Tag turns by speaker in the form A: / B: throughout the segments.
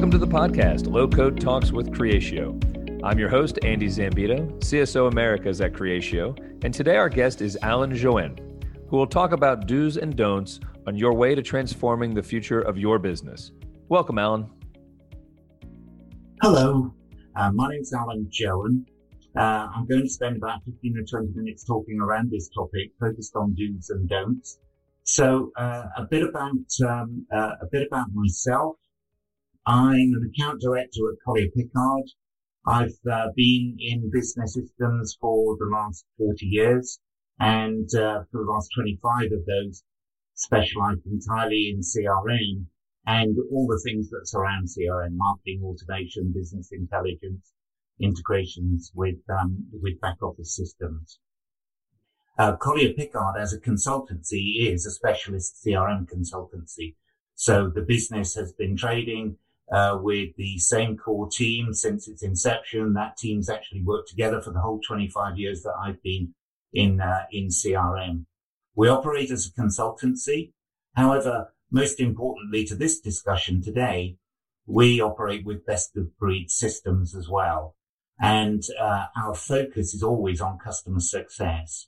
A: Welcome to the podcast, Low Code Talks with Creatio. I'm your host, Andy Zambito, CSO Americas at Creatio, and today our guest is Alan Joen, who will talk about do's and don'ts on your way to transforming the future of your business. Welcome, Alan.
B: Hello, uh, my name is Alan Joen. Uh, I'm going to spend about 15 or 20 minutes talking around this topic, focused on do's and don'ts. So, uh, a bit about um, uh, a bit about myself. I'm an account director at Collier Pickard. I've uh, been in business systems for the last 40 years, and uh, for the last 25 of those, specialised entirely in CRM and all the things that surround CRM: marketing, automation, business intelligence, integrations with um, with back office systems. Uh, Collier Pickard as a consultancy is a specialist CRM consultancy. So the business has been trading uh, with the same core team since its inception. That team's actually worked together for the whole 25 years that I've been in uh, in CRM. We operate as a consultancy. However, most importantly to this discussion today, we operate with best of breed systems as well. And uh, our focus is always on customer success.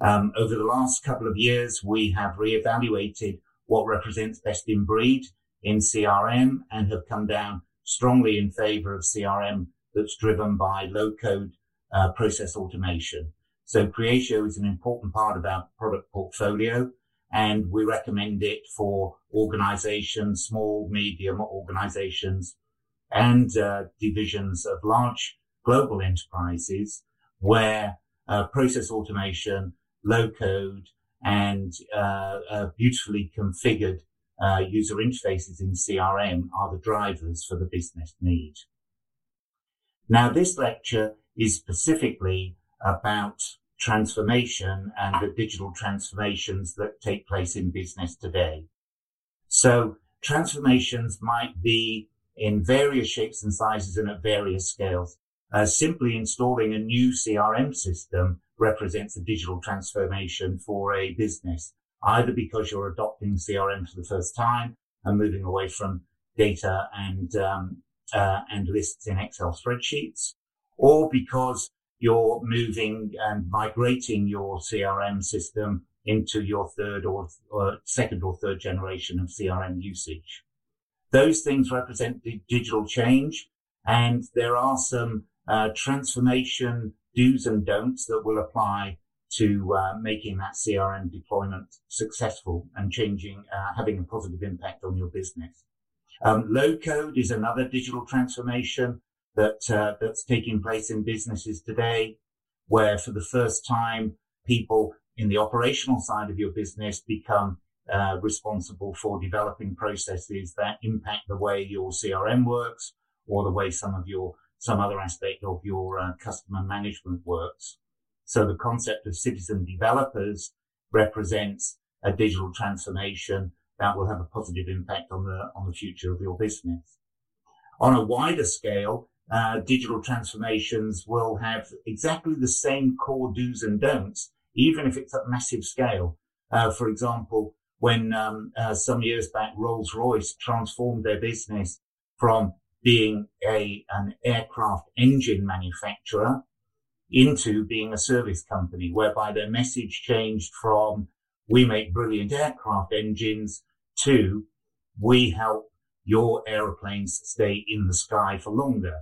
B: Um, over the last couple of years, we have reevaluated what represents best in breed in CRM and have come down strongly in favor of CRM that's driven by low code uh, process automation. So Creatio is an important part of our product portfolio and we recommend it for organizations, small, medium organizations and uh, divisions of large global enterprises where uh, process automation, low code, and uh, beautifully configured uh, user interfaces in CRM are the drivers for the business need. Now, this lecture is specifically about transformation and the digital transformations that take place in business today. So transformations might be in various shapes and sizes and at various scales. Uh, simply installing a new CRM system represents a digital transformation for a business, either because you're adopting CRM for the first time and moving away from data and um, uh, and lists in Excel spreadsheets, or because you're moving and migrating your CRM system into your third or, or second or third generation of CRM usage. Those things represent the digital change and there are some uh, transformation do's and don'ts that will apply to uh, making that CRM deployment successful and changing, uh, having a positive impact on your business. Um, low code is another digital transformation that uh, that's taking place in businesses today, where for the first time people in the operational side of your business become uh, responsible for developing processes that impact the way your CRM works or the way some of your some other aspect of your uh, customer management works. So the concept of citizen developers represents a digital transformation that will have a positive impact on the, on the future of your business. On a wider scale, uh, digital transformations will have exactly the same core do's and don'ts, even if it's at massive scale. Uh, for example, when um, uh, some years back Rolls Royce transformed their business from being a an aircraft engine manufacturer into being a service company, whereby their message changed from "we make brilliant aircraft engines" to "we help your aeroplanes stay in the sky for longer."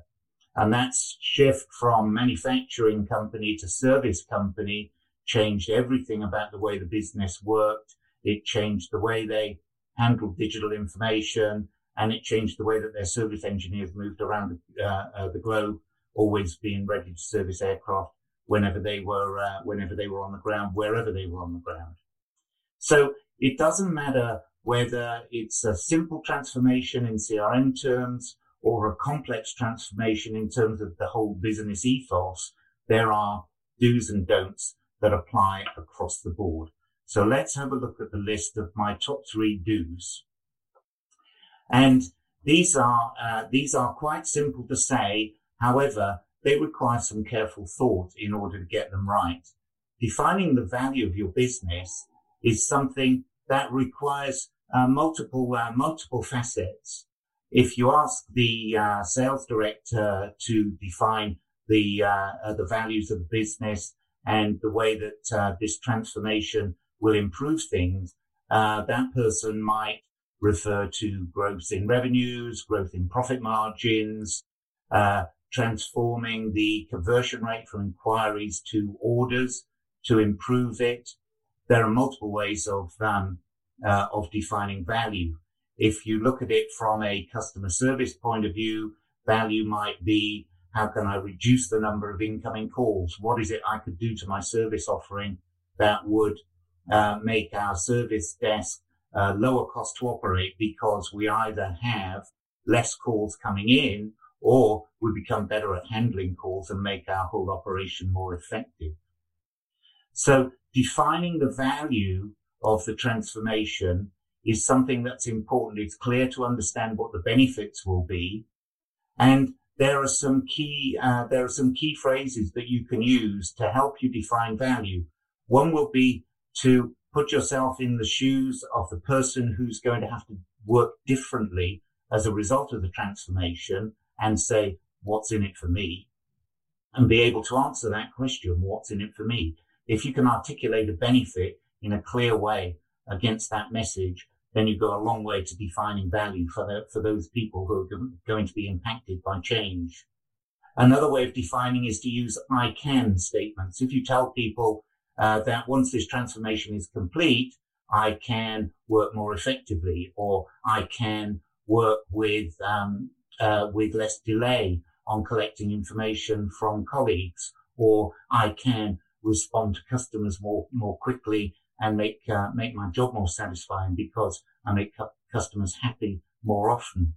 B: And that shift from manufacturing company to service company changed everything about the way the business worked. It changed the way they handled digital information and it changed the way that their service engineers moved around the, uh, uh, the globe, always being ready to service aircraft whenever they were uh, whenever they were on the ground, wherever they were on the ground. So it doesn't matter whether it's a simple transformation in CRM terms or a complex transformation in terms of the whole business ethos. There are do's and don'ts that apply across the board. So let's have a look at the list of my top three do's. And these are, uh, these are quite simple to say. However, they require some careful thought in order to get them right. Defining the value of your business is something that requires uh, multiple, uh, multiple facets. if you ask the uh, sales director to define the uh, uh, the values of the business and the way that uh, this transformation will improve things, that person might refer to growth in revenues, growth in profit margins, transforming the conversion rate from inquiries to orders to improve it. There are multiple ways of um, uh, of defining value. If you look at it from a customer service point of view, value might be how can I reduce the number of incoming calls? What is it I could do to my service offering that would uh, make our service desk uh, lower cost to operate because we either have less calls coming in or we become better at handling calls and make our whole operation more effective. So defining the value of the transformation is something that's important. It's clear to understand what the benefits will be. And there are some key, uh, there are some key phrases that you can use to help you define value. One will be to put yourself in the shoes of the person who's going to have to work differently as a result of the transformation and say, what's in it for me? And be able to answer that question, what's in it for me? If you can articulate a benefit in a clear way against that message, then you go a long way to defining value for the, for those people who are going to be impacted by change. Another way of defining is to use I can statements. If you tell people uh, that once this transformation is complete, I can work more effectively, or I can work with um, uh, with less delay on collecting information from colleagues, or I can respond to customers more more quickly and make uh, make my job more satisfying because I make cu- customers happy more often.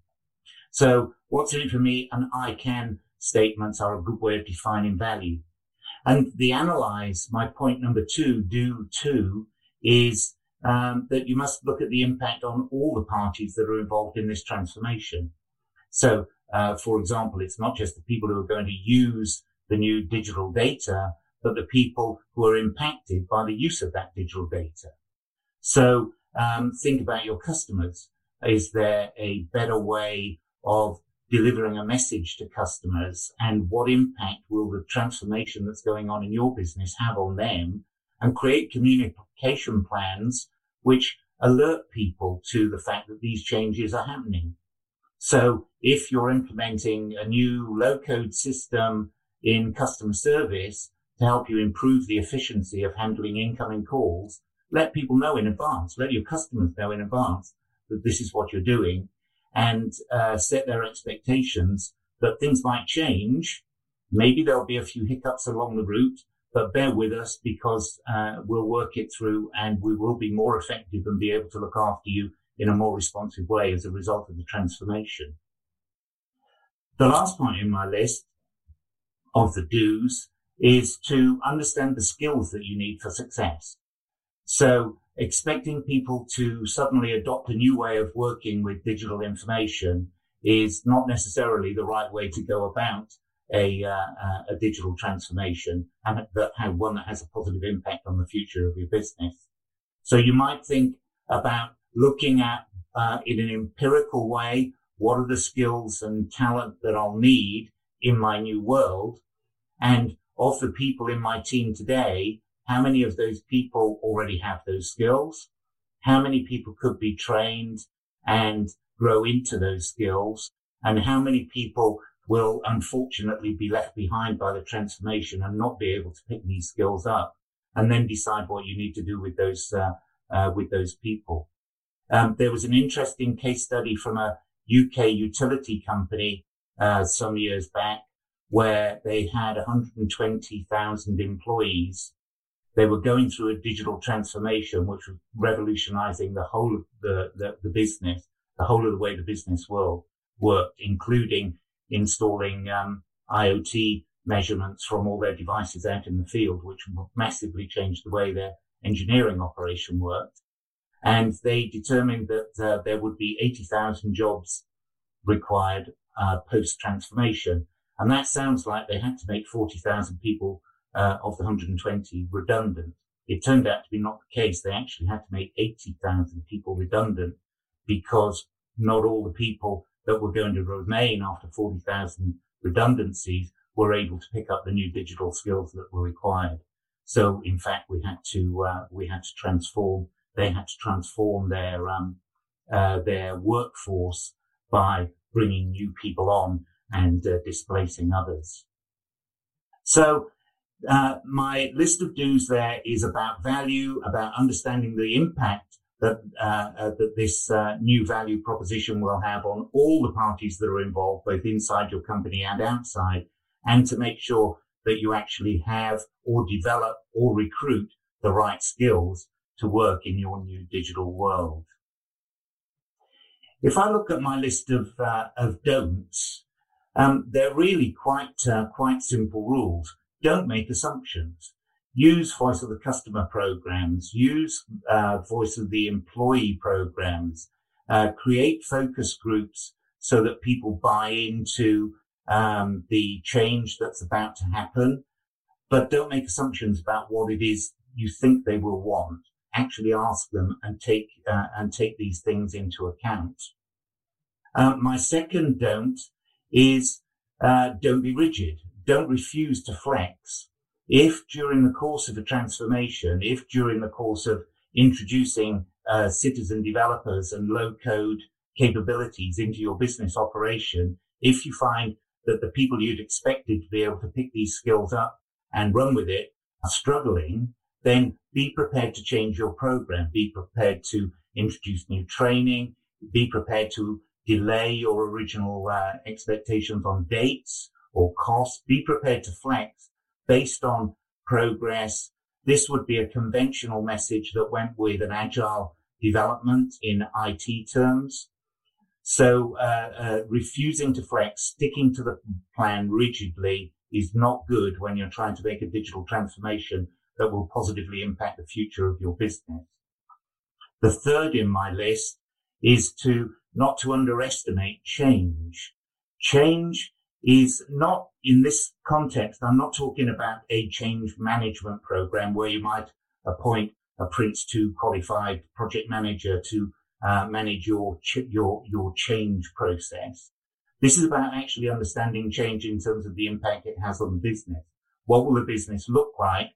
B: So what's in it for me and I can statements are a good way of defining value. And the analyze, my point number two, do two, is um, that you must look at the impact on all the parties that are involved in this transformation. So, uh, for example, it's not just the people who are going to use the new digital data, but the people who are impacted by the use of that digital data. So um, think about your customers. Is there a better way of delivering a message to customers and what impact will the transformation that's going on in your business have on them and create communication plans which alert people to the fact that these changes are happening. So if you're implementing a new low code system in customer service, to help you improve the efficiency of handling incoming calls, let people know in advance, let your customers know in advance that this is what you're doing and uh, set their expectations that things might change. Maybe there'll be a few hiccups along the route, but bear with us because uh, we'll work it through and we will be more effective and be able to look after you in a more responsive way as a result of the transformation. The last point in my list of the do's is to understand the skills that you need for success. So expecting people to suddenly adopt a new way of working with digital information is not necessarily the right way to go about a, uh, a digital transformation and that one that has a positive impact on the future of your business. So you might think about looking at uh, in an empirical way what are the skills and talent that I'll need in my new world and of the people in my team today, how many of those people already have those skills? How many people could be trained and grow into those skills? And how many people will unfortunately be left behind by the transformation and not be able to pick these skills up and then decide what you need to do with those, uh, uh, with those people. Um, there was an interesting case study from a UK utility company, uh, some years back where they had 120,000 employees. They were going through a digital transformation, which was revolutionizing the whole of the, the, the business, the whole of the way the business world worked, including installing um, IoT measurements from all their devices out in the field, which massively changed the way their engineering operation worked. And they determined that uh, there would be 80,000 jobs required uh, post transformation. And that sounds like they had to make 40,000 people uh, of the 120 redundant. It turned out to be not the case. They actually had to make 80,000 people redundant because not all the people that were going to remain after 40,000 redundancies were able to pick up the new digital skills that were required. So in fact, we had to, uh, we had to transform, they had to transform their, um, uh, their workforce by bringing new people on and uh, displacing others. So uh, my list of do's there is about value, about understanding the impact that uh, uh, that this uh, new value proposition will have on all the parties that are involved, both inside your company and outside, and to make sure that you actually have or develop or recruit the right skills to work in your new digital world. If I look at my list of uh, of don'ts, um, they're really quite uh, quite simple rules. Don't make assumptions. Use voice of the customer programs. Use uh, voice of the employee programs. Uh, create focus groups so that people buy into um, the change that's about to happen. But don't make assumptions about what it is you think they will want. Actually ask them and take uh, and take these things into account. Uh, my second don't is uh, don't be rigid. Don't refuse to flex. If during the course of a transformation, if during the course of introducing uh, citizen developers and low code capabilities into your business operation, if you find that the people you'd expected to be able to pick these skills up and run with it are struggling, then be prepared to change your program. Be prepared to introduce new training. Be prepared to delay your original uh, expectations on dates or costs. Be prepared to flex based on progress. This would be a conventional message that went with an agile development in IT terms. So uh, uh, refusing to flex, sticking to the plan rigidly is not good when you're trying to make a digital transformation that will positively impact the future of your business. The third in my list is to not to underestimate change. Change is not in this context. I'm not talking about a change management program where you might appoint a Prince 2 qualified project manager to uh, manage your, ch- your, your change process. This is about actually understanding change in terms of the impact it has on the business. What will the business look like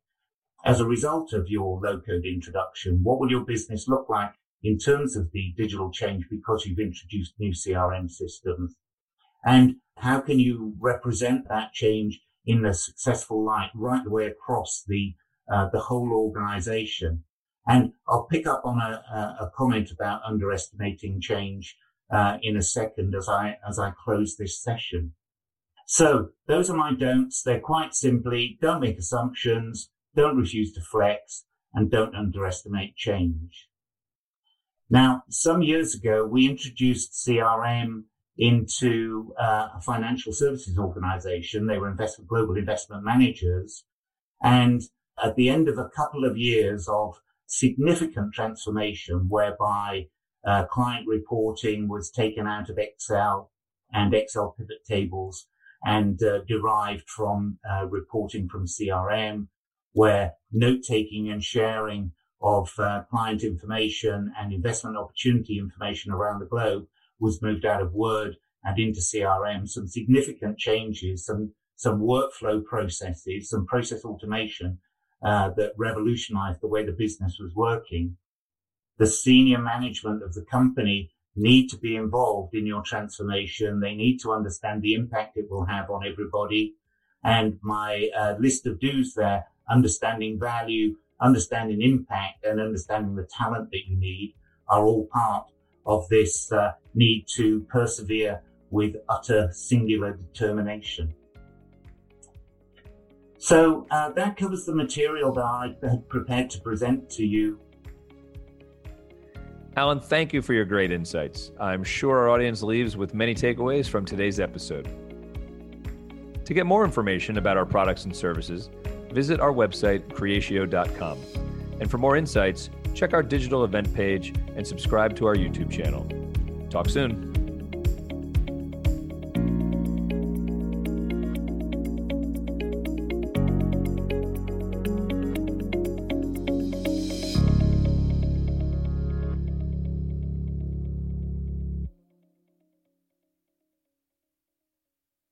B: as a result of your low code introduction? What will your business look like in terms of the digital change because you've introduced new CRM systems? And how can you represent that change in a successful light right the way across the, uh, the whole organization? And I'll pick up on a, a comment about underestimating change uh, in a second as I as I close this session. So those are my don'ts. They're quite simply don't make assumptions, don't refuse to flex, and don't underestimate change. Now, some years ago, we introduced CRM into uh, a financial services organization. They were investment, global investment managers. And at the end of a couple of years of significant transformation whereby uh, client reporting was taken out of Excel and Excel pivot tables and uh, derived from uh, reporting from CRM, where note taking and sharing of uh, client information and investment opportunity information around the globe was moved out of Word and into CRM. Some significant changes, some some workflow processes, some process automation uh, that revolutionized the way the business was working. The senior management of the company need to be involved in your transformation. They need to understand the impact it will have on everybody. And my uh, list of do's there, understanding value, understanding impact and understanding the talent that you need are all part of this uh, need to persevere with utter singular determination. So uh, that covers the material that I had prepared to present to you.
A: Alan, thank you for your great insights. I'm sure our audience leaves with many takeaways from today's episode. To get more information about our products and services, visit our website, creatio.com. And for more insights, check our digital event page and subscribe to our YouTube channel. Talk soon.